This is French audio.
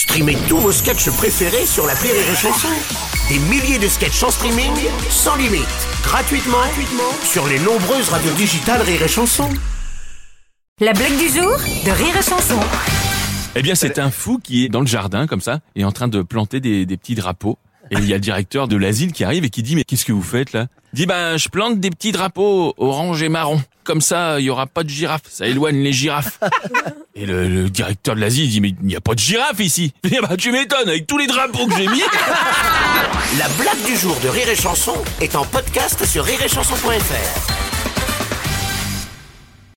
Streamez tous vos sketchs préférés sur la Rire et Chanson. Des milliers de sketchs en streaming, sans limite, gratuitement, gratuitement sur les nombreuses radios digitales Rire et Chanson. La blague du jour de Rire et Chanson. Eh bien, c'est un fou qui est dans le jardin, comme ça, et en train de planter des, des petits drapeaux. Et il y a le directeur de l'asile qui arrive et qui dit, mais qu'est-ce que vous faites là? Il dit, ben, je plante des petits drapeaux orange et marron. Comme ça, il y aura pas de girafes. Ça éloigne les girafes. Et le, le directeur de l'asile dit, mais il n'y a pas de girafes ici. Il dit, bah, tu m'étonnes, avec tous les drapeaux que j'ai mis. La blague du jour de Rire et Chanson est en podcast sur rireetchanson.fr.